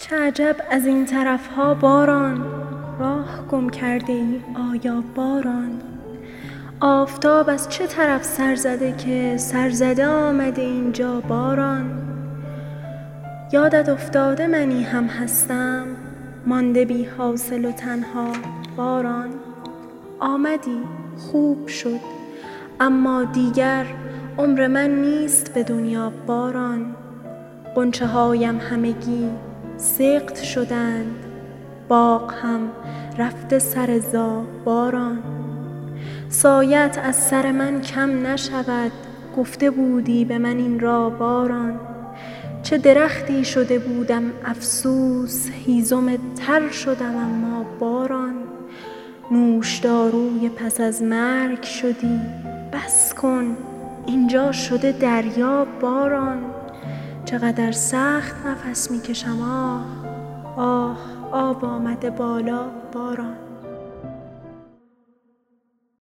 چه عجب از این طرف ها باران. راه گم کرده ای آیا باران؟ آفتاب از چه طرف سر زده که سرزده آمده اینجا باران؟ یادت افتاده منی هم هستم مانده بی حاصل و تنها باران. آمدی خوب شد اما دیگر عمر من نیست به دنیا باران. غنچه هایم همگی سقط شدند. باغ هم رفته سر زا باران. سایه ات از سر من کم نشود. گفته بودی به من این را باران. چه درختی شده بودم؟ افسوس هیزم تر شدم اما باران. نوشداروی پس از مرگ شدی. بس کن اینجا شده دریا باران. چه قدر سخت نفس می کشم آه آه آب آمده بالا باران.